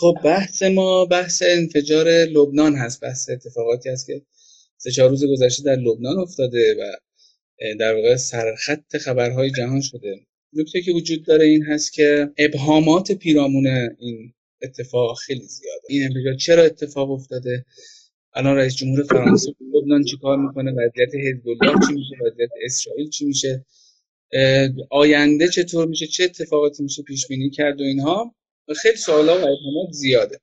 خب بحث ما بحث انفجار لبنان هست. بحث اتفاقاتی هست که سه چهار روز گذشته در لبنان افتاده و در واقع سرخط خبرهای جهان شده. نکته که وجود داره این هست که ابهامات پیرامون این اتفاق خیلی زیاده. این انفجار چرا اتفاق افتاده؟ الان رئیس جمهور فرانسه لبنان چیکار می‌کنه؟ وضعیت حزب الله چی میشه؟ وضعیت اسرائیل چی میشه؟ آینده چطور میشه؟ چه اتفاقاتی میشه پیش بینی کرد و اینها؟ خیلی سوالا و ابهامات زیاده.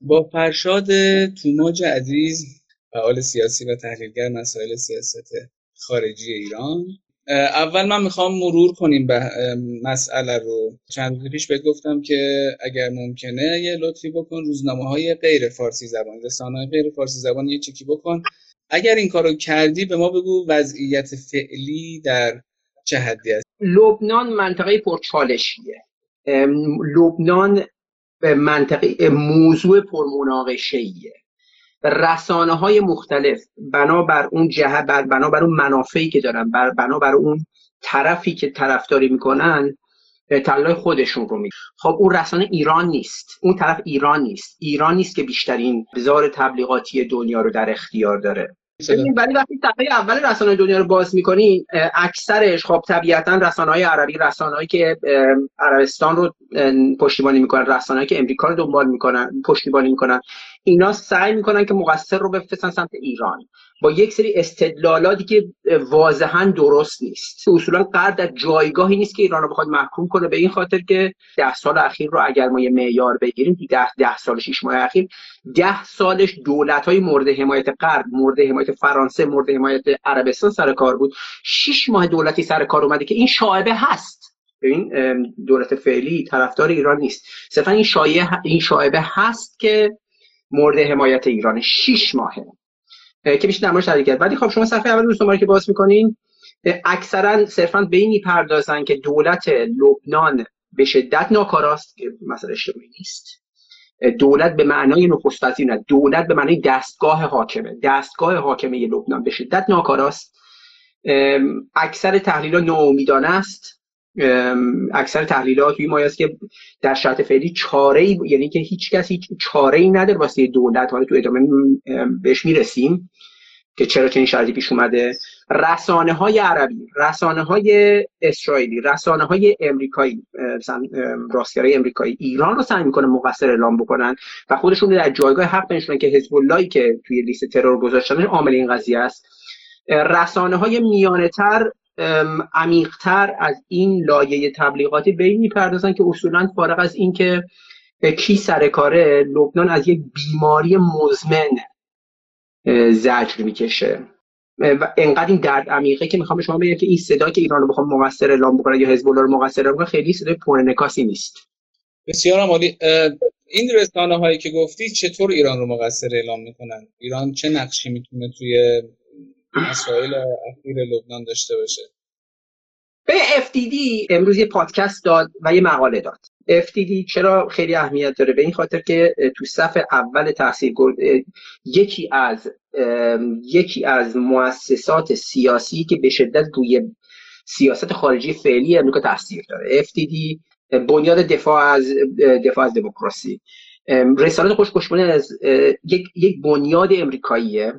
با فرشاد توماج عزیز فعال سیاسی و تحلیلگر مسائل سیاست خارجی ایران. اول من می‌خوام مرور کنیم به مسئله رو. چند روز پیش بهت گفتم که اگر ممکنه یه لطفی بکن روزنامه های غیر فارسی زبان رسانه غیر فارسی زبان یه چکی بکن. اگر این کارو کردی به ما بگو وضعیت فعلی در چه حدی لبنان منطقه پرچالشیه. لبنان منطقه موضوع پرمناقشه ایه رسانه های مختلف بنابر اون جهه بر بنابر اون منافعی که دارن بر بنابر اون طرفی که طرفداری می‌کنن طلای خودشون رو می. خب اون رسانه ایران نیست. اون طرف ایران نیست. ایران نیست که بیشترین بزار تبلیغاتی دنیا رو در اختیار داره. ولی وقتی صفحه اول رسانه دنیا رو باز می‌کنین اکثرش خب طبیعتا رسانه های عربی رسانه هایی که عربستان رو پشتیبانی می‌کنن رسانه که امریکا رو دنبال می‌کنن پشتیبانی می‌کنن. اینا سعی می‌کنن که مقصر رو بفرستن سمت ایران. با یک سری استدلالاتی که واضحا درست نیست. اصولا غرب در جایگاهی نیست که ایران رو بخواد محکوم کنه. به این خاطر که ده سال اخیر رو اگر ما یه معیار بگیریم ده, ده سال شیش ماه اخیر ده سالش دولت های مورد حمایت غرب مورد حمایت فرانسه مورد حمایت عربستان سر کار بود. شیش ماه دولتی سر کار اومده که این شاعبه هست. این دولت فعلی طرفدار ایران نیست. صرفا این شایعه این شاعبه هست که مورد حمایت ایران شیش ماهه. که میشه در مورد کرد. ولی خب شما صفحه اول روزنامه که باز می‌کنین اکثرا صرفا به این می‌پردازن که دولت لبنان به شدت ناکاراست که مثلا اشتباهی نیست. دولت به معنای نخست نه دولت به معنای دستگاه حاکمه. دستگاه حاکمه لبنان به شدت ناکاراست. اکثر تحلیل ها ناامیدانه است. اکثر تحلیلات توی مایه است که در شرط فعلی چاره ای یعنی که هیچ کسی هیچ چاره ای نداره واسه دولت. حالا تو ادامه بهش می‌رسیم که چرا چنین شرطی پیش اومده. رسانه های عربی رسانه های اسرائیلی رسانه های امریکایی راستگرای امریکایی ایران رو سعی می‌کنه مقصر اعلام بکنن و خودشون در جایگاه حق نشونن که حزب اللهی که توی لیست ترور گذاشتن عامل این قضیه است. رسانه های میانه تر عمیقتر از این لایه تبلیغاتی به این می‌پردازن که اصولا فارغ از اینکه کی سر کاره لبنان از یک بیماری مزمن زجر می‌کشه. و انقدر این درد عمیقه که می‌خوام شما بگم که این صدا که ایران رو بخوام مقصر اعلام بکنه یا حزب الله رو مقصر اعلام خیلی صدای پرنکاسی نیست. بسیار عالی. این رسانه هایی که گفتی چطور ایران رو مقصر اعلام می‌کنن؟ ایران چه نقشی می‌تونه توی مسائل اخیر لبنان داشته باشه. به FTD امروز یه پادکست داد و یه مقاله داد. FTD چرا خیلی اهمیت داره؟ به این خاطر که تو صف اول تحصیل یکی از یکی از مؤسسات سیاسی که به شدت روی سیاست خارجی فعلی امریکا تاثیر داره. FTD بنیاد دفاع از دفاع از دموکراسی. رسالت خوشگوشبانه از یک یک بنیاد امریکاییه.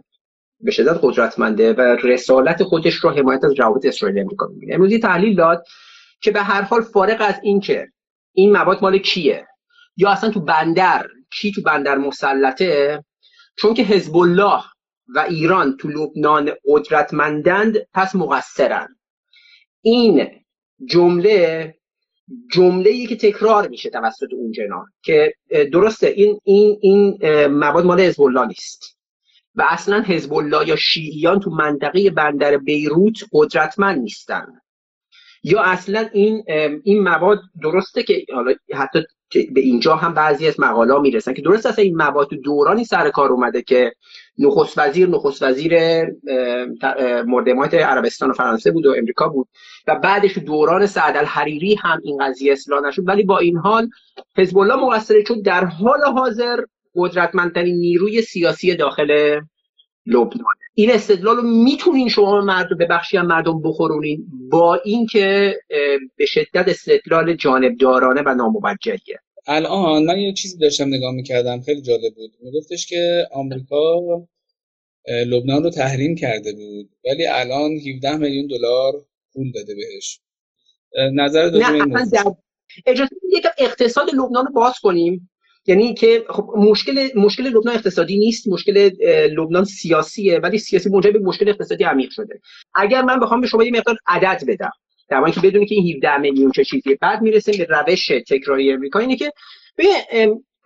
به شدت قدرتمنده و رسالت خودش رو حمایت از روابط اسرائیل امریکا می‌بینه. امروز تحلیل داد که به هر حال فارغ از اینکه این مواد مال کیه یا اصلا تو بندر کی تو بندر مسلطه؟ چون که حزب الله و ایران تو لبنان قدرتمندند پس مقصرن. این جمله جمله ای که تکرار میشه توسط اون جناح که درسته این این این مواد مال حزب الله نیست. و اصلا حزب الله یا شیعیان تو منطقه بندر بیروت قدرتمند نیستن. یا اصلا این این مواد درسته که حالا حتی به اینجا هم بعضی از مقاله می‌رسن که درست اصلا این مواد تو دورانی سر کار اومده که نخست وزیر نخست وزیر مورد عربستان و فرانسه بود و امریکا بود و بعدش دوران سعد الحریری هم این قضیه اصلاح نشد. ولی با این حال حزب الله مقصره چون در حال حاضر قدرتمندترین نیروی سیاسی داخل لبنان. این استدلال رو می‌تونین شما مردم به بخشی هم مردم بخورونین با اینکه به شدت استدلال جانبدارانه و ناموجهیه. الان من یه چیزی داشتم نگاه می‌کردم خیلی جالب بود. میگفتش که آمریکا لبنان رو تحریم کرده بود ولی الان 17 میلیون دلار پول داده بهش. نظر نه اجازه یکم اقتصاد لبنان رو باز کنیم. یعنی که خب مشکل مشکل لبنان اقتصادی نیست مشکل لبنان سیاسیه ولی سیاسی منجر به مشکل اقتصادی عمیق شده. اگر من بخوام به شما یه مقدار عدد بدم در که بدونی که این 17 میلیون چه چیزیه بعد می‌رسیم به روش تکراری امریکا اینه که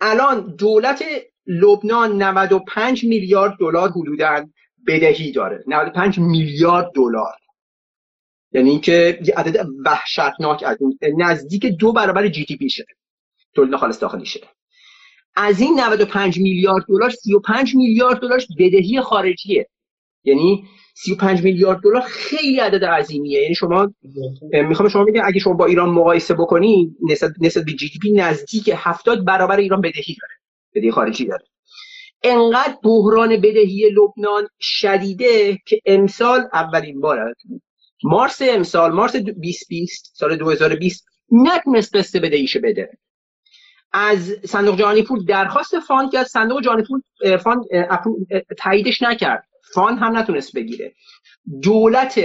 الان دولت لبنان 95 میلیارد دلار حدودا بدهی داره. 95 میلیارد دلار. یعنی اینکه یه عدد وحشتناک از نزدیک دو برابر جی تی پی شه. تولید خالص داخلی شه. از این 95 میلیارد دلار 35 میلیارد دلار بدهی خارجیه. یعنی 35 میلیارد دلار خیلی عدد عظیمیه. یعنی شما می‌خوام شما بگم اگه شما با ایران مقایسه بکنی نسبت نسبت به GDP نزدیک 70 برابر ایران بدهی داره. بدهی خارجی داره. انقدر بحران بدهی لبنان شدیده که امسال اولین بار مارس امسال مارس 2020 سال 2020 نتونست قسط بدهیش بده. از صندوق جهانی پول درخواست fund از صندوق جهانی پول fund تاییدش نکرد. fund هم نتونست بگیره. دولت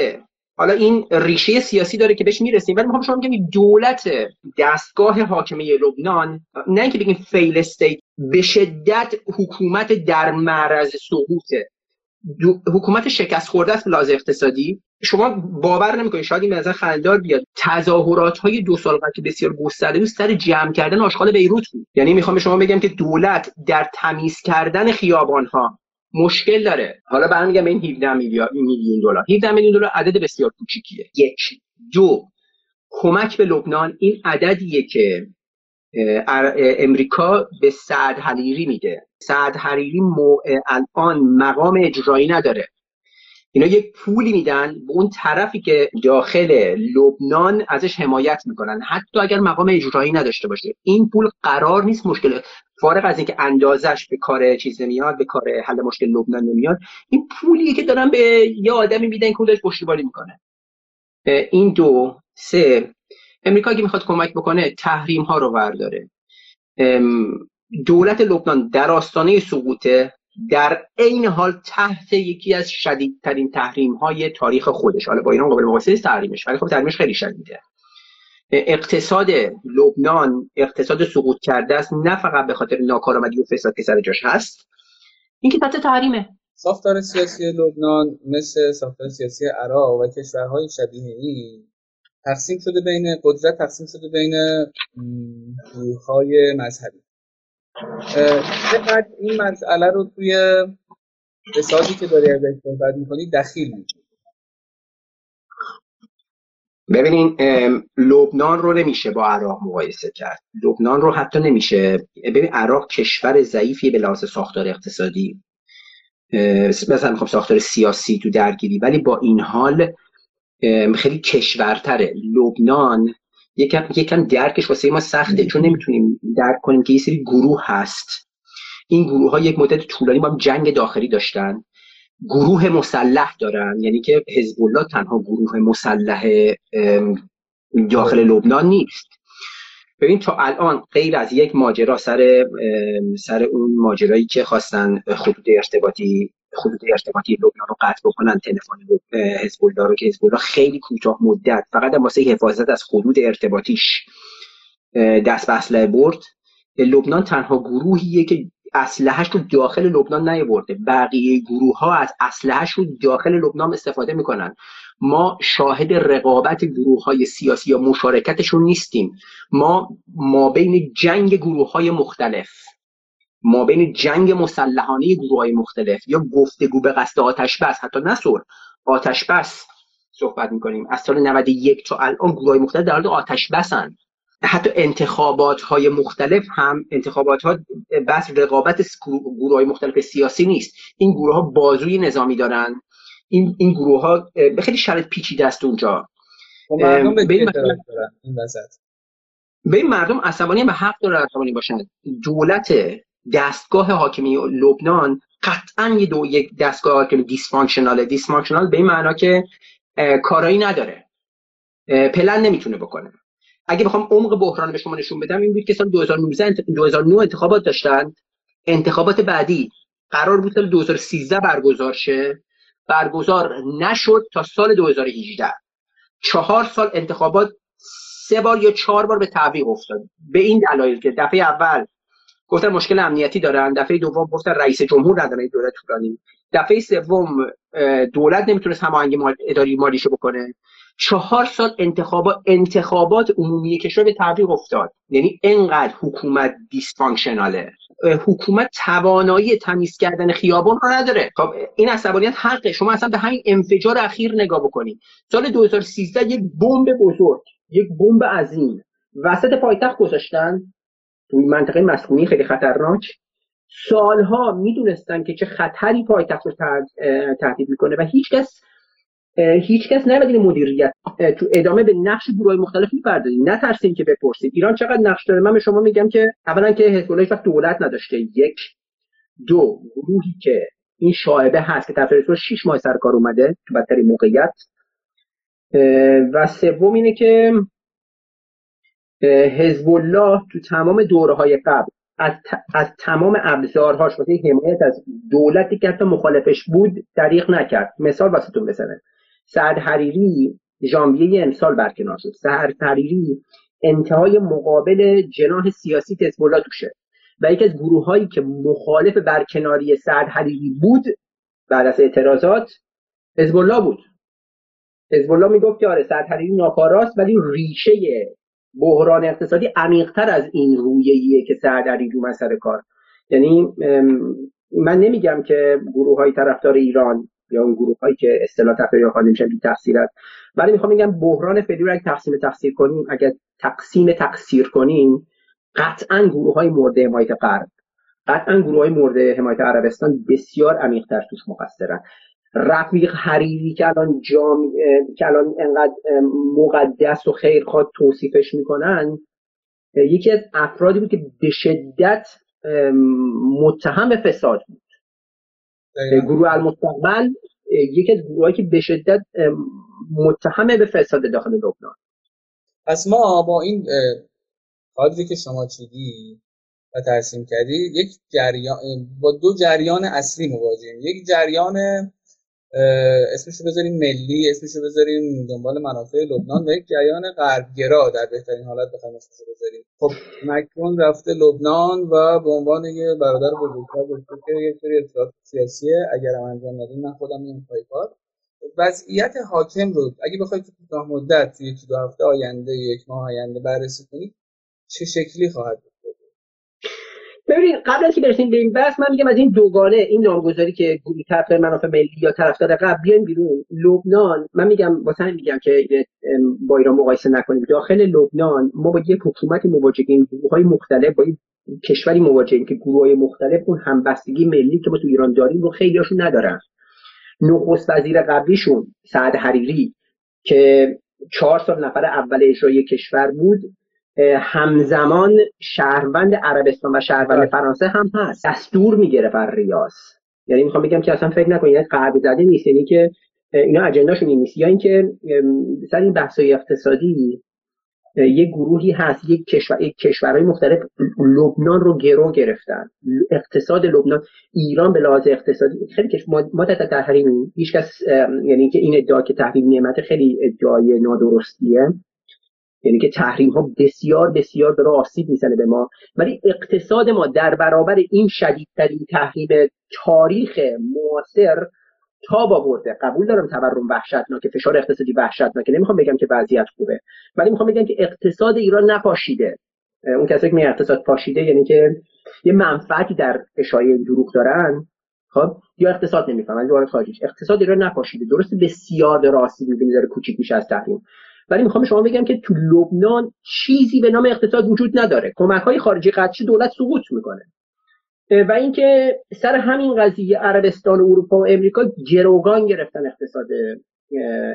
حالا این ریشه سیاسی داره که بهش می‌رسیم ولی می‌خوام شما بگم دولت دستگاه حاکمه لبنان نه اینکه بگیم failed state به شدت حکومت در معرض سقوطه. حکومت شکست خورده است لحاظ اقتصادی. شما باور نمی‌کنید شاید این نظر خنده‌دار بیاد. تظاهرات های دو سال قبل که بسیار گسترده بود سر جمع کردن آشغال بیروت بود. یعنی می‌خوام به شما بگم که دولت در تمیز کردن خیابان ها مشکل داره. حالا برمیگم به این 17 میلیون دلار. 17 میلیون دلار عدد بسیار کوچیکیه. یک. دو. کمک به لبنان. این عددیه که امریکا به سعد حریری میده. سعد حریری الان مقام اجرایی نداره. اینا یک پولی میدن به اون طرفی که داخل لبنان ازش حمایت می‌کنن. حتی اگر مقام اجرایی نداشته باشه. این پول قرار نیست مشکل فارغ از اینکه اندازش به کار چیز نمیاد به کار حل مشکل لبنان نمیاد این پولیه که دارن به یه آدمی میدن که داشت پشتیبانی می‌کنه. این دو سه امریکا که می‌خواد کمک بکنه تحریم ها رو برداره. دولت لبنان در آستانه سقوطه در عین حال تحت یکی از شدیدترین تحریم های تاریخ خودش. حالا با ایران قابل مقایسه نیست تحریمش ولی خب تحریمش خیلی شدیده. اقتصاد لبنان اقتصاد سقوط کرده است نه فقط به خاطر ناکارآمدی و فساد که سر جاش هست. این که تحت تحریمه. ساختار سیاسی لبنان مثل ساختار سیاسی عراق و کشورهای شبیه این تقسیم شده بین قدرت تقسیم شده بین گروه‌های مذهبی. چقدر این مسئله رو توی اقتصادی که داری ازش صحبت می‌کنی دخیل میشه؟ ببینین لبنان رو نمیشه با عراق مقایسه کرد. لبنان رو حتی نمیشه. ببین عراق کشور ضعیفی به لحاظ ساختار اقتصادی. مثلا می‌خوام ساختار سیاسی تو درگیری ولی با این حال خیلی کشورتره. لبنان یکم یکم درکش واسه ما سخته چون نمی‌تونیم درک کنیم که یه سری گروه هست. این گروه ها یک مدت طولانی با هم جنگ داخلی داشتن. گروه مسلح دارن یعنی که حزب الله تنها گروه مسلح داخل لبنان نیست. ببین تا الان غیر از یک ماجرا سر سر اون ماجرایی که خواستن خطوط ارتباطی خطوط ارتباطی لبنان رو قطع بکنن تلفن حزب الله رو که حزب الله خیلی کوتاه مدت فقط واسه حفاظت از خطوط ارتباطیش دست به اسلحه برد. لبنان تنها گروهیه که اسلحهش رو داخل لبنان نیورده بقیه گروه ها از اسلحهش رو داخل لبنان استفاده می‌کنن. ما شاهد رقابت گروه های سیاسی یا مشارکتشون نیستیم. ما ما بین جنگ گروه های مختلف. ما بین جنگ مسلحانه گروه های مختلف یا گفتگو به قصد آتش بس حتی نصر آتش بس صحبت می‌کنیم. از سال 91 تا الان گروه های مختلف در حال آتش بسن. حتی انتخابات های مختلف هم انتخابات ها بس رقابت گروه های مختلف سیاسی نیست. این گروه ها بازوی نظامی دارن. این, این گروه ها به خیلی شرط پیچیده است اونجا. خب به این به این مردم عصبانی به حق داره عصبانی باشن. دولت دستگاه حاکمی لبنان قطعا یه دو یک دستگاه که دیسفانکشناله دیسفانکشنال به این معنا که کارایی نداره. پلن نمی‌تونه بکنه. اگه بخوام عمق بحران به شما نشون بدم این بود که سال 2019 2009 انتخابات داشتن. انتخابات بعدی قرار بود سال 2013 برگزار شه. برگزار نشد تا سال 2018 چهار سال انتخابات سه بار یا چهار بار به تعویق افتاد. به این دلایل که دفعه اول گفتن مشکل امنیتی دارن دفعه دوم گفتن رئیس جمهور ندارن دولت طولانی. دفعه سوم دولت نمی‌تونست هماهنگی اداری مالیشو بکنه. چهار سال انتخابات انتخابات عمومی کشور به تعویق افتاد. یعنی انقدر حکومت دیسفانکشناله حکومت توانایی تمیز کردن خیابان رو نداره. خب این عصبانیت حقه. شما اصلا به همین انفجار اخیر نگاه بکنید سال 2013 یک بمب بزرگ یک بمب عظیم. وسط پایتخت گذاشتن. توی منطقه مسکونی خیلی خطرناک. سالها می‌دونستن که چه خطری پایتخت رو تهدید می‌کنه و هیچکس هیچ کس نباید مدیریت تو ادامه به نقش گروه مختلف می‌پردازیم نترسیم که بپرسیم. ایران چقدر نقش داره؟ من به شما میگم که اولا که حزب وقت دولت نداشته. یک. دو. گروهی که این شاعبه هست که رسول 6 ماه سر کار اومده تو بدترین موقعیت. و سوم اینه که حزب الله تو تمام دوره های قبل از, از تمام ابزارهاش واسه حمایت از دولتی که حتی مخالفش بود دریغ نکرد. مثال واسهتون بزنه سعد حریری ژانویه امسال برکنار شد. سعد حریری انتهای مقابل جناح سیاسی حزب الله توشه و یکی از گروه هایی که مخالف برکناری سعد حریری بود بعد از اعتراضات حزب الله بود. حزب الله می‌گفت که آره سعد حریری ناکاراست ولی ریشه بحران اقتصادی عمیقتر از این رویهیه که سعد حریری اومد سر کار. یعنی من نمیگم که گروه های طرفدار ایران یا اون گروه هایی که اصطلاح تقریبا خواهد میشن بی تقصیرت ولی می‌خوام بگم بحران فعلی رو تقسیم تقصیر کنیم اگر تقسیم تقصیر کنیم قطعا گروه های مورد حمایت غرب قطعا گروه های مورد حمایت عربستان بسیار عمیقتر توش مقصرن. رفیق حریری که الان جام که الان انقدر مقدس و خیرخواد توصیفش می‌کنن یکی از افرادی بود که به شدت متهم فساد بود. گروه المستقبل یکی از گروهایی که به شدت متهم به فساد داخل لبنان. پس ما با این کادری که شما چیدی و ترسیم کردی یک جریان با دو جریان اصلی مواجهیم. یک جریان اسمشو بذاریم ملی اسمشو بذاریم دنبال منافع لبنان و یک جریان غربگرا در بهترین حالت بخوایم اسمشو بذاریم. خب مکرون رفته لبنان و به عنوان یه برادر بزرگتر گفته که یک سری اطلاعات سیاسیه اگر هم انجام ندیم من خودم میام پای کار. وضعیت حاکم رو اگه بخواید تو کوتاه مدت یک دو هفته آینده یک ماه آینده بررسی کنید چه شکلی خواهد بود؟ ببینید قبل از که برسیم به این بحث من میگم از این دوگانه این نامگذاری که طرف منافع ملی یا طرفدار قبل بیاین بیرون. لبنان من میگم واسه میگم که با ایران مقایسه نکنیم داخل لبنان ما با یک حکومتی مواجهیم گروه های مختلف با کشوری مواجهیم که گروه های مختلف اون همبستگی ملی که ما تو ایران داریم رو خیلیاشون ندارن. نخست وزیر قبلیشون سعد حریری که چهار سال نفر اول اجرایی کشور بود همزمان شهروند عربستان و شهروند بله. فرانسه هم هست. دستور می‌گیره بر ریاض. یعنی می‌خوام بگم که اصلا فکر نکنید قرب زده نیست. یعنی که اینا اجنداشون نیست. یا اینکه سر این بحثای اقتصادی یک گروهی هست یک کشور یک کشورهای مختلف لبنان رو گرو گرفتن. اقتصاد لبنان ایران به لحاظ اقتصادی خیلی کش ما, ما تحت تحریم هیچ کس یعنی که این ادعا که تحریم نعمت خیلی ادعای نادرستیه. یعنی که تحریم ها بسیار بسیار داره آسیب می‌زنه به ما. ولی اقتصاد ما در برابر این شدیدترین تحریم تاریخ معاصر تا با برده. قبول دارم تورم وحشتناک فشار اقتصادی وحشتناکه نمی‌خوام بگم که وضعیت خوبه. ولی می‌خوام بگم که اقتصاد ایران نپاشیده. اون کسی که می اقتصاد پاشیده یعنی که یه منفعتی در اشایه دروغ دارن. خب؟ یا اقتصاد نمی‌فهمن. وارد خارجیش. اقتصاد ایران نپاشیده. درست بسیار داره آسیب می‌بینه داره کوچیک میشه از تحریم. ولی می‌خوام شما بگم که تو لبنان چیزی به نام اقتصاد وجود نداره. کمک های خارجی قدشی دولت سقوط می‌کنه. و اینکه سر همین قضیه عربستان و اروپا و امریکا گروگان گرفتن اقتصاد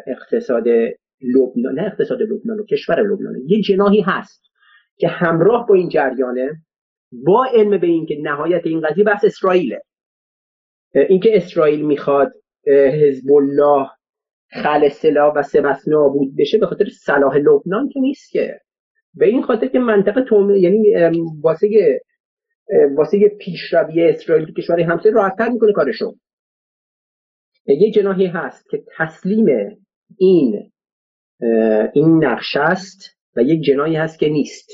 اقتصاد لبنان نه اقتصاد لبنان و کشور لبنان. یه جناهی هست که همراه با این جریانه با علم به اینکه نهایت این قضیه بحث اسرائیله. اینکه اسرائیل می‌خواد حزب الله خل سلاح و سبس نابود بشه به خاطر صلاح لبنان که نیست که. به این خاطر که منطقه توم یعنی واسه واسه پیشروی اسرائیل تو کشور همسایه راحتتر می‌کنه کارشون یه جناحی هست که تسلیم این این نقش است و یک جناحی هست که نیست.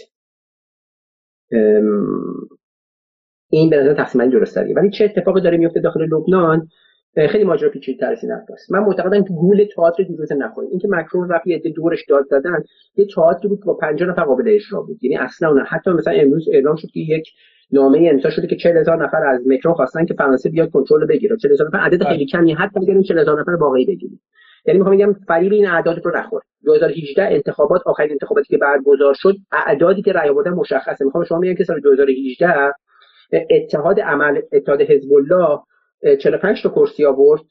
این به نظر تقسیم درست ولی چه اتفاقی داره میفته داخل لبنان؟ خیلی ماجرا پیچیده‌تر از این است من معتقدم که گول تئاتر دیروز نخوریم. اینکه مکرون رفت یه دورش داد دادن یه تئاتری بود که با 50 نفر قابل اجرا بود. یعنی اصلا اون حتی مثلا امروز اعلام شد که یک نامه امضا شده که 40000 نفر از مکرون خواستن که فرانسه بیاد کنترل بگیره. 40000 نفر عدد خیلی کمی حتی اگر این 40000 نفر واقعی بگیریم یعنی می‌خوام بگم فریب این اعداد رو نخور. 2018 انتخابات آخرین انتخاباتی که برگزار شد اعدادی که رأی آوردن مشخصه. می‌خوام شما بگم که سال 2018 اتحاد عمل اتحاد حزب الله 45 تا کرسی آورد.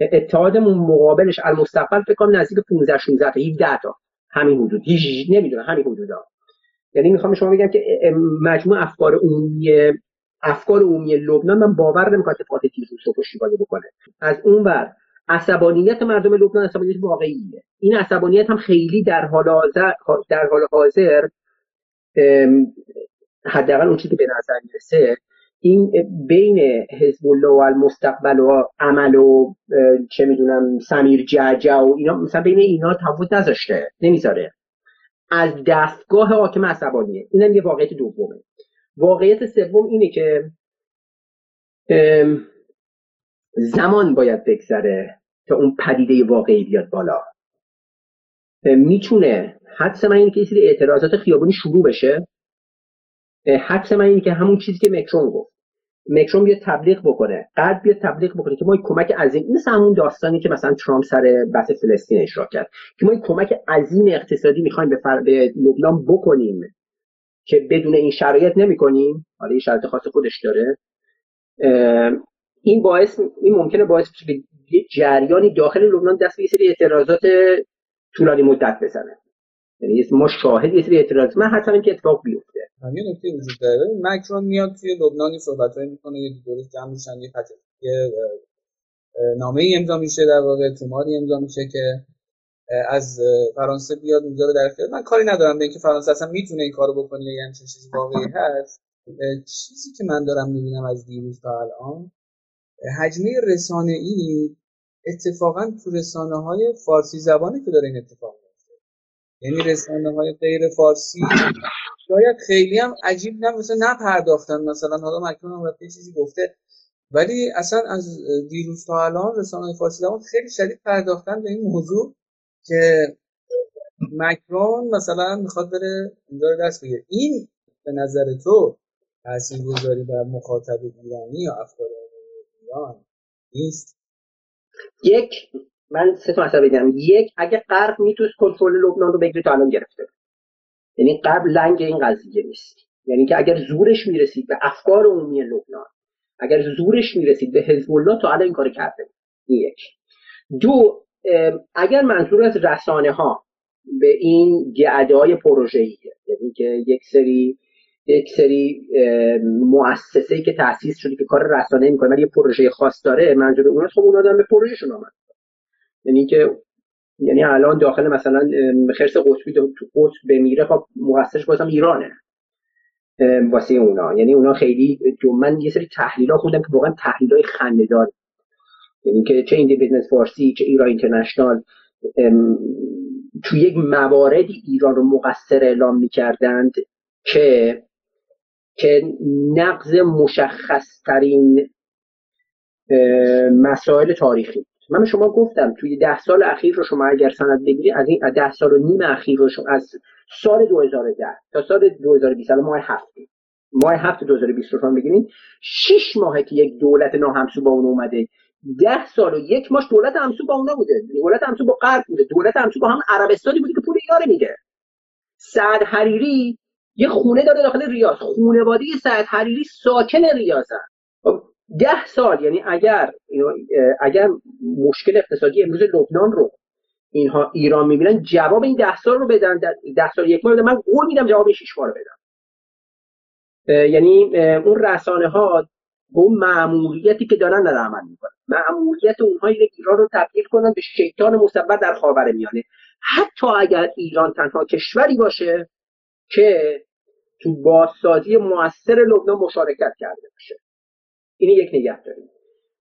اتحادمون مقابلش المستقبل فکر کنم نزدیک 15 16 تا 17 تا. همین حدود. نمی‌دونم همین حدودا. یعنی می‌خوام شما بگم که مجموع افکار عمومی افکار عمومی لبنان من باور نمی‌کنم که فاتح تیزوس رو بکنه. از اون ور عصبانیت مردم لبنان عصبانیت واقعیه. این عصبانیت هم خیلی در حال حاضر در حال حاضر حداقل اون چیزی که به نظر می‌رسه این بین حزب الله و المستقبل و عمل و چه می‌دونم سمیر جعجع و اینا مثلا بین اینا تفاوت نذاشته نمی‌ذاره. از دستگاه حاکم عصبانیه. اینم یه واقعیت دومه. واقعیت سوم اینه که زمان باید بگذره تا اون پدیده واقعی بیاد بالا. می‌تونه حدس من اینه که یه اعتراضات خیابونی شروع بشه. حدس من اینه که همون چیزی که مکرون گفت. مکرون بیاد تبلیغ بکنه قد بیاد تبلیغ بکنه که ما کمک عظیم مثل همون داستانی که مثلا ترامپ سر بحث فلسطین اشرا کرد که ما کمک عظیم اقتصادی می‌خوایم به, فر... به لبنان بکنیم که بدون این شرایط نمی‌کنیم. حالا این شرایط خاص خودش داره. این باعث این ممکنه باعث بشه که یه جریانی داخل لبنان دست به یه سری اعتراضات طولانی مدت بزنه. یعنی ما شاهد یه سری اعتراض من حتی که اتفاق بیفته. یه نکته وجود داره. مکرون میاد توی لبنانی صحبتایی می‌کنه یه دوره جمع میشن یه یه نامه ای امضا میشه در واقع توماری امضا میشه که از فرانسه بیاد اونجا رو در من کاری ندارم به اینکه فرانسه اصلا می‌تونه این کارو بکنه یا همچین چیزی واقعی هست. چیزی که من دارم می‌بینم از دیروز تا الان حجمه رسانه ای اتفاقا تو رسانه های فارسی زبانی که داره این اتفاق یعنی رسانه های غیر فارسی. شاید خیلی هم عجیب نه مثلا نپرداختن مثلا. حالا مکنون هم رفته چیزی گفته. ولی اصلا از دیروز تا الان رسانه فارسی زبان خیلی شدید پرداختن به این موضوع که مکرون مثلا می‌خواد بره اونجا دست بگیره. این به نظر تو تاثیر گذاری بر مخاطب ایرانی یا افکار ایران نیست؟ یک من سه تا مسئله بگم. یک اگه غرب می‌تونست کنترل لبنان رو بگیره تا الان گرفته. یعنی قبل لنگ این قضیه نیست. یعنی که اگر زورش می‌رسید به افکار عمومی لبنان اگر زورش می‌رسید به حزب الله تا الان این کار کرده. این یک. دو اگر منظور از رسانه ها به این گعده های پروژه‌ای یعنی که یک سری یک سری مؤسسه که تاسیس شده که کار رسانه می‌کنه ولی یه پروژه خاص داره منظور اون خب اون آدم به پروژهشون آمد. یعنی که یعنی الان داخل مثلا خرس قطبی تو قطب بمیره خب مقصرش بازم ایرانه واسه اونا. یعنی اونا خیلی من یه سری تحلیل ها خوندم که واقعا تحلیل های خنده‌دار. یعنی که چه ایندیپندنت فارسی چه ایران اینترنشنال تو یک مواردی ایران رو مقصر اعلام می‌کردند که که نقض مشخص ترین مسائل تاریخی. من شما گفتم توی ده سال اخیر رو شما اگر سند بگیری از این ده سال و نیم اخیر رو شما از سال 2010 تا سال 2020 ماه هفته ماه هفت 2020 رو شما بگیرید 6 ماهه که یک دولت ناهمسو با اون اومده. ده سال و یک ماش دولت همسو با اونا بوده. دولت همسو با غرب بوده. دولت همسو با هم عربستانی بوده که پول اینا میده. سعد حریری یه خونه داره داخل ریاض. خونواده سعد حریری ساکن ریاضن ده سال یعنی اگر اگر مشکل اقتصادی امروز لبنان رو اینها ایران می‌بینن جواب این ده سال رو بدن ده سال یک ماه بدن. من قول میدم جواب شیش ماه رو بدم یعنی اون رسانه ها با اون معمولیتی که دارن در عمل می‌کنن. معمولیت اونهایی که ایران رو تبدیل کنن به شیطان مصور در خاور میانه. حتی اگر ایران تنها کشوری باشه که تو بازسازی موثر لبنان مشارکت کرده باشه. این یک نگه داریم.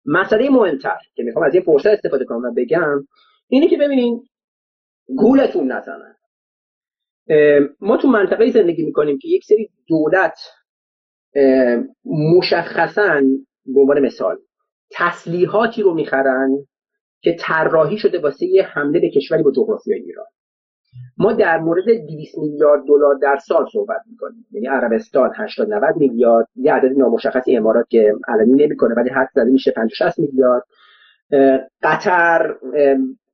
مسئله مهمتر که می‌خوام از این فرصت استفاده کنم و بگم اینه که ببینین گولتون نزنن ما تو منطقه زندگی می‌کنیم که یک سری دولت مشخصا به عنوان مثال تسلیحاتی رو می‌خرن که طراحی شده واسه یه حمله به کشوری با جغرافیای ایران. ما در مورد 200 میلیارد دلار در سال صحبت می‌کنیم. یعنی عربستان 80 90 میلیارد یه عدد نامشخصی امارات که علنی نمی‌کنه ولی حد زده میشه 50 60 میلیارد. قطر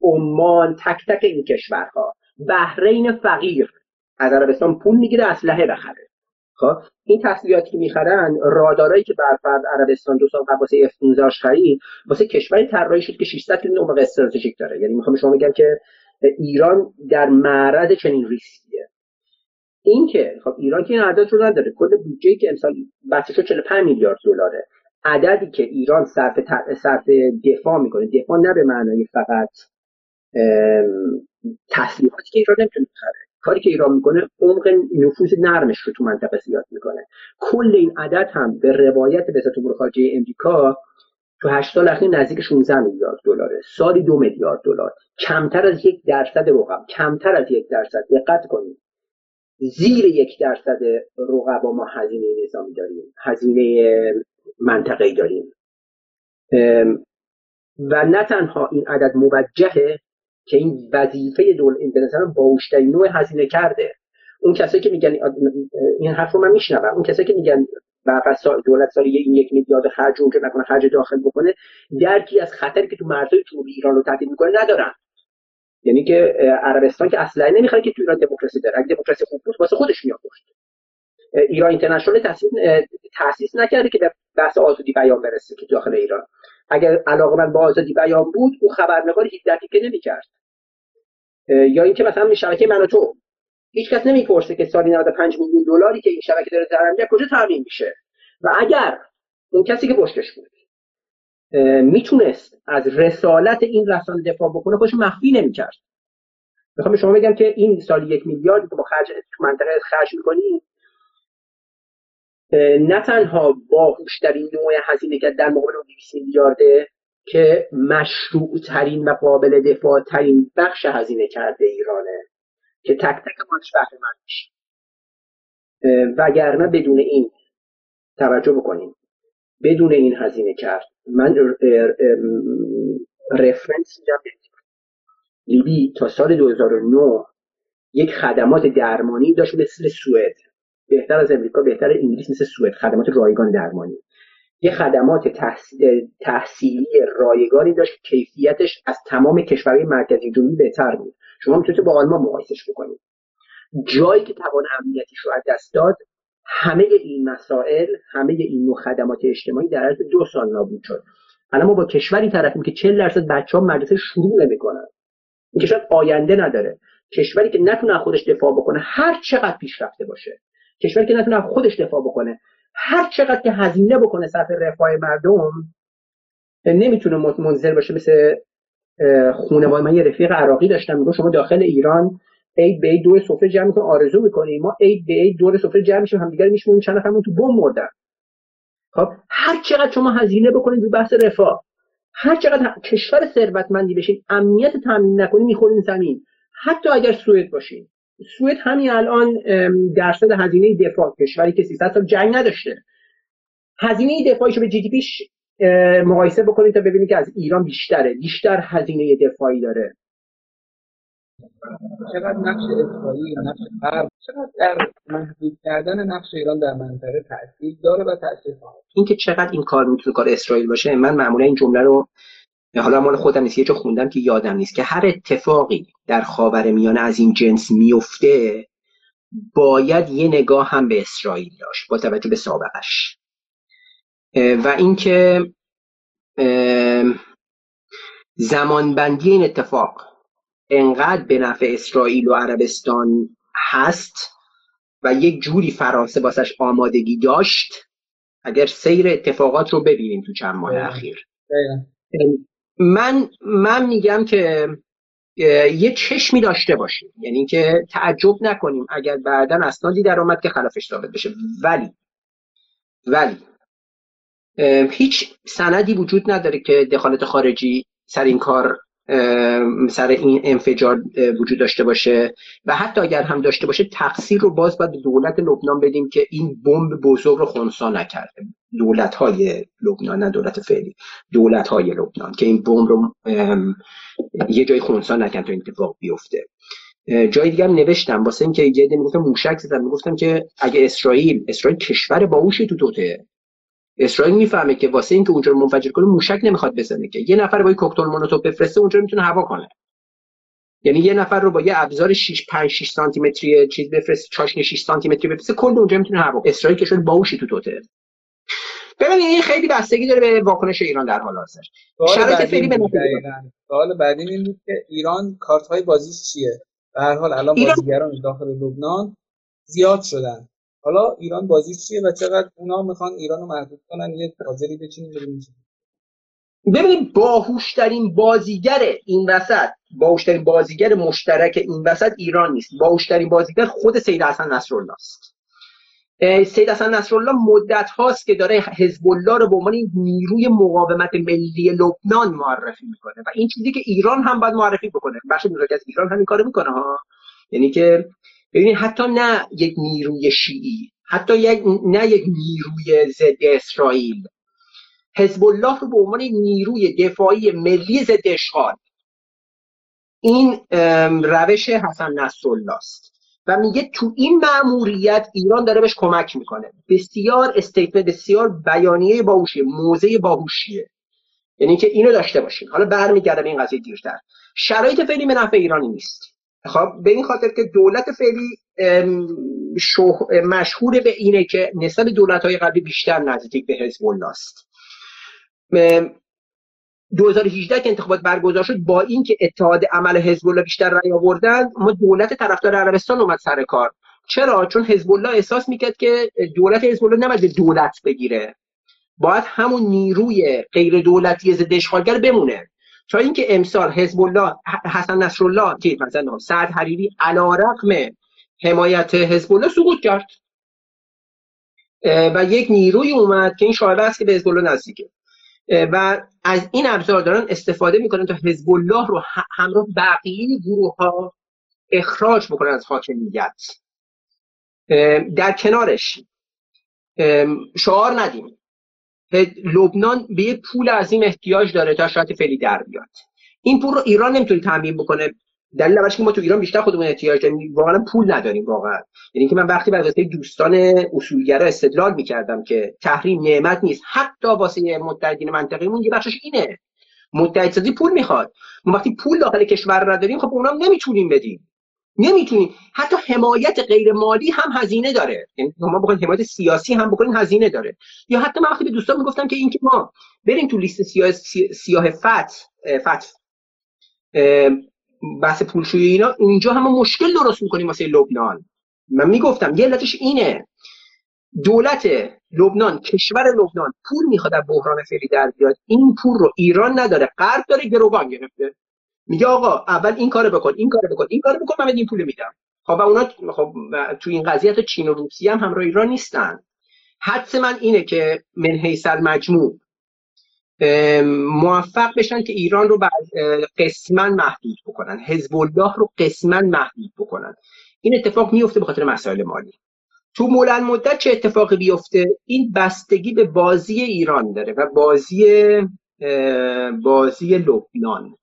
عمان تک تک این کشورها. بحرین فقیر. از عربستان پول می‌گیره اسلحه بخره. خب این تسلیحاتی که می‌خرن رادارایی که برفرد عربستان دو سال قبل واسه اف 15 خرید واسه کشوری طراحی شد که 600 کیلومتر عمق استراتژیک داره. یعنی می‌خوام شما بگم که ایران در معرض چنین ریسکیه. این که خب ایران که این عدد رو نداره کل بودجه که امسال بحث شد 45 میلیارد دلاره. عددی که ایران صرف صرف دفاع می‌کنه دفاع نه به معنای فقط تسلیحاتی که ایران نمی‌تونه بخره. کاری که ایران می‌کنه عمق نفوذ نرمش رو تو منطقه زیاد می‌کنه. کل این عدد هم به روایت وزارت امور خارجه امریکا تو هشت سال اخیر نزدیک 16 میلیارد دلاره. سالی دو میلیارد دلار. کمتر از یک درصد رقم کمتر از یک درصد. دقت کنید. زیر یک درصد رقبا ما هزینه نظامی داریم. هزینه منطقه‌ای داریم. و نه تنها این عدد موجهه که این وظیفه دول به با نوع هزینه کرده. اون کسایی که میگن این حرف رو من میشنوم. اون کسایی که میگن سال دولت سال این یک میلیارد خرج اونجا نکنه خرج داخل بکنه درکی از خطری که تو مرزهای جنوبی ایران رو تهدید می‌کنه ندارن. یعنی که عربستان که اصلا نمی‌خواد که تو ایران دموکراسی داره. اگه دموکراسی خوب بود واسه خودش میآورد ایران اینترنشنال تاسیس نکرده که به بحث آزادی بیان برسه که داخل ایران. اگر علاقه من با آزادی بیان بود او خبرنگار 17 که نمی‌کرد. یا اینکه مثلا شبکه من و تو هیچ کس نمی‌پرسه که سالی 95 میلیون دلاری که این شبکه داره ضرر کجا تامین میشه. و اگر اون کسی که پشتش بود می‌تونست از رسالت این رسانه دفاع بکنه خودش مخفی نمی‌کرد. می‌خوام شما بگم که این سال یک میلیارد که با خرج تو منطقه خرج می‌کنیم نه تنها باهوشترین نوع هزینه که در مقابل اون 200 میلیارده که مشروع ترین و قابل دفاع ترین بخش هزینه کرده ایرانه. که تک تک خودش بهره مند میشه وگرنه بدون این توجه بکنیم. بدون این هزینه کرد. من رفرنس میدم لیبی تا سال 2009 یک خدمات درمانی داشت مثل سوئد. بهتر از امریکا بهتر انگلیس مثل سوئد. خدمات رایگان درمانی. یه خدمات تحصیلی رایگانی داشت کیفیتش از تمام کشورهای مرکزی جنوبی بهتر بود. شما می‌تونید با آلمان مقایسش بکنید. جایی که توان امنیتیش رو از دست داد همه این مسائل همه این نوع خدمات اجتماعی در عرض دو سال نابود شد. الان ما با کشوری طرفیم که 40 درصد بچه ها مدرسه شروع نمی‌کنن. این کشور آینده نداره. کشوری که نتونه خودش دفاع بکنه هر چقدر پیشرفته باشه. کشوری که نتونه خودش دفاع بکنه هر چقدر که هزینه بکنه صرف رفاه مردم نمی‌تونه منزل باشه مثل خونواده من یه رفیق عراقی داشتم میگه شما داخل ایران عید به عید دور سفره جمع می‌کنه آرزو می‌کنیم ما عید به عید دور سفره جمع میشیم همدیگه میشیم چند نفرمون تو بم مردن. خب هر چقدر شما هزینه بکنید تو بحث رفاه هر چقدر کشور ثروتمندی بشین امنیت تامین نکنید می‌خورین زمین. حتی اگر سوئد باشین. سوئد همین الان درصد هزینه دفاع کشوری که 300 سال جنگ نداشته. هزینه دفاعیشو به جی دی پیش مقایسه بکنید تا ببینید که از ایران بیشتره. بیشتر هزینه دفاعی داره. چقدر نقش اسرائیل نقش غرب چقدر در محدود کردن نقش ایران در منطقه تاثیر داره و تاثیر خواهد. اینکه چقدر این کار می‌تونه کار اسرائیل باشه من معمولا این جمله رو حالا مال خودم نیست یه جا خوندم که یادم نیست که هر اتفاقی در خاور میانه از این جنس میفته باید یه نگاه هم به اسرائیل داشت با توجه به سابقش. و اینکه زمانبندی این اتفاق انقدر به نفع اسرائیل و عربستان هست و یک جوری فرانسه باسش آمادگی داشت اگر سیر اتفاقات رو ببینیم تو چند ماه اخیر. من من میگم که یه چشمی داشته باشیم. یعنی که تعجب نکنیم اگر بعدا اسنادی در آمد که خلافش ثابت بشه. ولی ولی هیچ سندی وجود نداره که دخالت خارجی سر این کار سر این انفجار وجود داشته باشه و حتی اگر هم داشته باشه تقصیر رو باز باید به دولت لبنان بدیم که این بمب بزرگ رو خونسا نکرده. دولت های لبنان نه دولت فعلی دولت های لبنان که این بمب رو یه جای خونسا نکرد تا اتفاق بیفته. جای دیگه هم نوشتم واسه اینکه یه می‌گفتم موشک زدم می‌گفتم که اگه اسرائیل اسرائیل کشور باهوشی تو توته. اسرائیل می‌فهمه که واسه اینکه اونجا رو منفجر کنه موشک نمی‌خواد بزنه که. یه نفر با یه کوکتل مولوتوف بفرسته اونجا می‌تونه هوا کنه. یعنی یه نفر رو با یه ابزار 6 5 6 سانتی متری چیز بفرسته چاشنی 6 سانتی متری بفرسته کل اونجا می‌تونه هوا اسرائیل که شده باوشی تو توته. ببینید این خیلی بستگی داره به واکنش ایران در حال حاضر. شرایط فعلی به سوال بعدی این بود که ایران کارت های بازیش چیه؟ به هر حال الان ایران... بازیگران داخل لبنان زیاد شدن. حالا ایران بازی چیه و چقدر اونا می‌خوان ایران رو محدود کنن؟ یه حاضری بچینیم ببینیم ببینید باهوشترین بازیگر این وسط باهوشترین بازیگر مشترک این وسط ایران نیست. باهوشترین بازیگر خود سید حسن نصرالله است سید حسن نصرالله مدت هاست که داره حزب الله رو به عنوان نیروی مقاومت ملی لبنان معرفی می‌کنه و این چیزی که ایران هم باید معرفی بکنه. بخش از ایران همین کارو می‌کنه ها. یعنی که ببینید حتی نه یک نیروی شیعی حتی یک نه یک نیروی ضد اسرائیل. حزب الله رو به عنوان نیروی دفاعی ملی ضد اشغال. این روش حسن نصرالله است و میگه تو این مأموریت ایران داره بهش کمک می‌کنه. بسیار استیتمنت بسیار بیانیه باهوشیه موزه باهوشیه. یعنی که اینو داشته باشین. حالا برمیگردم این قضیه دیرتر. شرایط فعلی به نفع ایرانی نیست. خب به این خاطر که دولت فعلی مشهور به اینه که نسبت دولت های قبلی بیشتر نزدیک به حزب الله است. 2018 که انتخابات برگزار شد با اینکه اتحاد عمل حزب الله بیشتر رأی آوردن ما دولت طرفدار عربستان اومد سر کار. چرا؟ چون حزب الله احساس می‌کرد که دولت حزب الله نباید دولت بگیره. باید همون نیروی غیر دولتی ضد اشغالگر بمونه. تا اینکه امسال حزب الله حسن نصرالله که مثلا سعد حریری رقم حمایت حزب الله سقوط کرد. و یک نیروی اومد که این شایبه است که به حزب الله نزدیکه و از این ابزار دارن استفاده می‌کنن تا حزب الله رو همراه بقیه گروه ها اخراج بکنن از حاکمیت در کنارش شعار ندیم. لبنان به یه پول عظیم احتیاج داره تا شرایط فعلی در بیاد. این پول رو ایران نمی‌تونه تامین بکنه. دلیل که ما تو ایران بیشتر خودمون احتیاج داریم. واقعا پول نداریم واقعا. یعنی که من وقتی واسه دوستان اصولگرا استدلال می‌کردم که تحریم نعمت نیست حتی واسه متحدین منطقه‌مون یه بخشش اینه. متحدسازی پول می‌خواد. ما وقتی پول داخل کشور نداریم خب اونام نمی‌تونیم بدیم. نمی‌تونیم حتی حمایت غیر مالی هم هزینه داره. یعنی ما بخوایم حمایت سیاسی هم بکنیم هزینه داره. یا حتی من وقتی به دوستان می‌گفتم که اینکه ما بریم تو لیست سیاه سیاه فت فت بحث پولشویی اینا اونجا هم مشکل درست می‌کنیم واسه لبنان. من می‌گفتم یه علتش اینه. دولت لبنان کشور لبنان پول می‌خواد از بحران فعلی در بیاد. این پول رو ایران نداره. قرض داره گروگان گرفته. میگه آقا اول این کارو بکن این کارو بکن این کارو بکن من این پول میدم. خب و اونا خب تو این قضیه تو چین و روسیه هم همراه ایران نیستن. حدس من اینه که من حیث مجموع موفق بشن که ایران رو قسما محدود بکنن حزب الله رو قسما محدود بکنن. این اتفاق میفته به خاطر مسائل مالی. تو مولن مدت چه اتفاقی بیفته؟ این بستگی به بازی ایران داره و بازی بازی لبنان.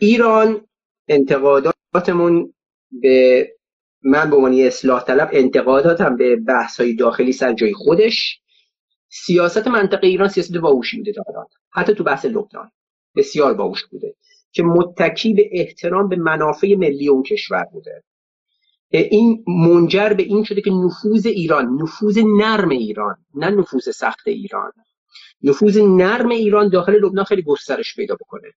ایران انتقاداتمون به من به عنوان اصلاح طلب انتقاداتم به بحث های داخلی سر جای خودش. سیاست منطقه ایران سیاست باهوشی بوده تا حتی تو بحث لبنان بسیار باهوش بوده که متکی به احترام به منافع ملی اون کشور بوده. این منجر به این شده که نفوذ ایران نفوذ نرم ایران نه نفوذ سخت ایران. نفوذ نرم ایران داخل لبنان خیلی گسترش پیدا بکنه.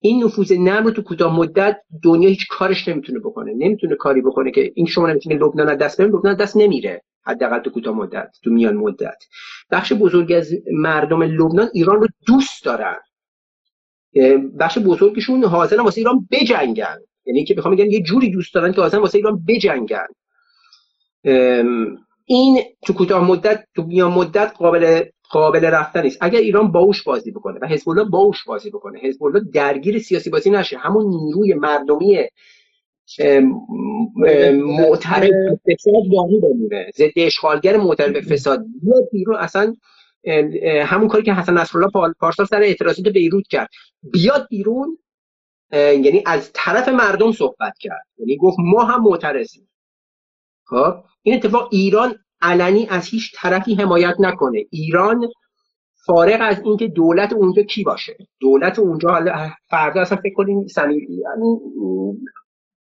این نفوذ نرم رو تو کوتاه مدت دنیا هیچ کارش نمی‌تونه بکنه. نمی‌تونه کاری بکنه که این شما نمی‌تونه لبنان دست بریم لبنان دست نمیره. حداقل تو کوتاه مدت تو میان مدت. بخش بزرگی از مردم لبنان ایران رو دوست دارن. بخش بزرگشون حاضرن واسه ایران بجنگن. یعنی که بخوام بگم یه جوری دوست دارن که حاضرن واسه ایران بجنگن. این تو کوتاه مدت تو میان مدت قابل قابل رفتن نیست. اگر ایران باوش بازی بکنه و حزب الله باوش بازی بکنه حزب الله درگیر سیاسی بازی نشه. همون نیروی مردمی معترف فساد. باقی بمونه. ضد اشغالگر معترف فساد. بیاد بیرون اصلا همون کاری که حسن نصرالله پارسال سر اعتراضات بیروت کرد. بیاد بیرون یعنی از طرف مردم صحبت کرد. یعنی گفت ما هم معترضیم. خب؟ این اتفاق ایران علنی از هیچ طرفی حمایت نکنه. ایران فارغ از اینکه دولت اونجا کی باشه؟ دولت اونجا فردا اصلا فکر کنیم سمیر یعنی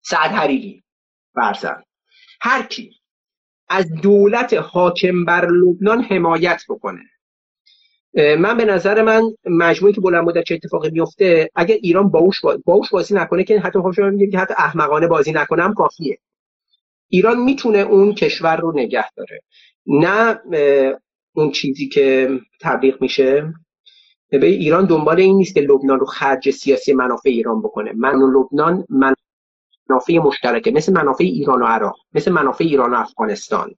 سعد حریری فرزن هر کی از دولت حاکم بر لبنان حمایت بکنه. من به نظر من مجموعی که بلند مدت چه اتفاقی میفته اگر ایران باوش بازی نکنه که حتی خب میگم که حتی احمقانه بازی نکنم کافیه. ایران می‌تونه اون کشور رو نگه داره. نه اون چیزی که تبلیغ میشه. به ایران دنبال این نیست که لبنان رو خرج سیاسی منافع ایران بکنه. من و لبنان منافع مشترکه. مثل منافع ایران و عراق. مثل منافع ایران و افغانستان.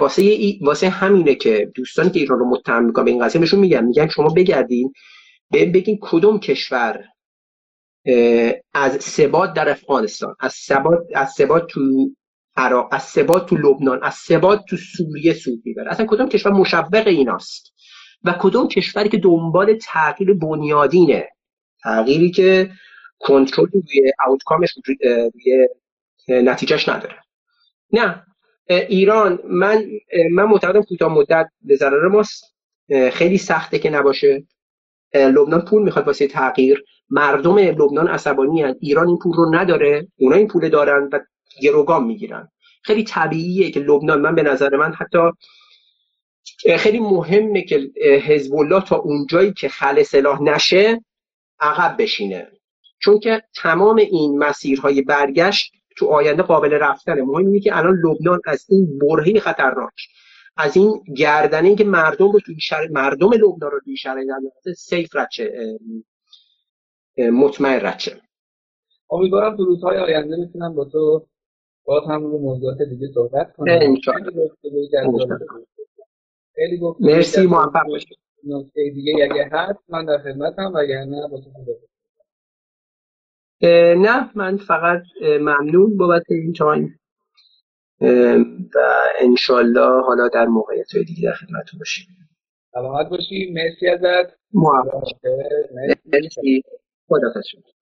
واسه ای... واسه همینه که دوستانی که ایران رو متهم می‌کنن به این قضیه بهشون میگن میگن شما بگردین بگین کدوم کشور از ثبات در افغانستان از ثبات از ثبات تو عراق از ثبات تو لبنان از ثبات تو سوریه سود می‌بره. اصلا کدوم کشور مشوق ایناست؟ و کدوم کشوری که دنبال تغییر بنیادینه؟ تغییری که کنترل روی آوتکامش روی نتیجهش نداره. نه ایران من من معتقدم کوتاه مدت به ضرر ماست. خیلی سخته که نباشه. لبنان پول می‌خواد واسه تغییر. مردم لبنان عصبانی هن. ایران این پول رو نداره اونا این پول دارن و گروگان می‌گیرن خیلی طبیعیه که لبنان من به نظر من حتی خیلی مهمه که حزب الله تا اونجایی که خل سلاح نشه عقب بشینه چون که تمام این مسیرهای برگشت تو آینده قابل رفتنه مهم اینه که الان لبنان از این برهه خطرناک از این گردنه که مردم رو. مردم لبنان رو توی شرایط سیف رچه مطمئن رچه امیدوارم تو روزهای آینده می‌تونم با تو با هم رو موضوعات دیگه صحبت کنم. خیلی گفت مرسی موفق باشید نکته دیگه اگه هست من در خدمتم و اگر نه با تو نه من فقط ممنون بابت این تایم و انشالله حالا در موقعیت های دیگه در خدمتتون باشیم. سلامت باشی. مرسی ازت. موفق مرسی. Poi 什么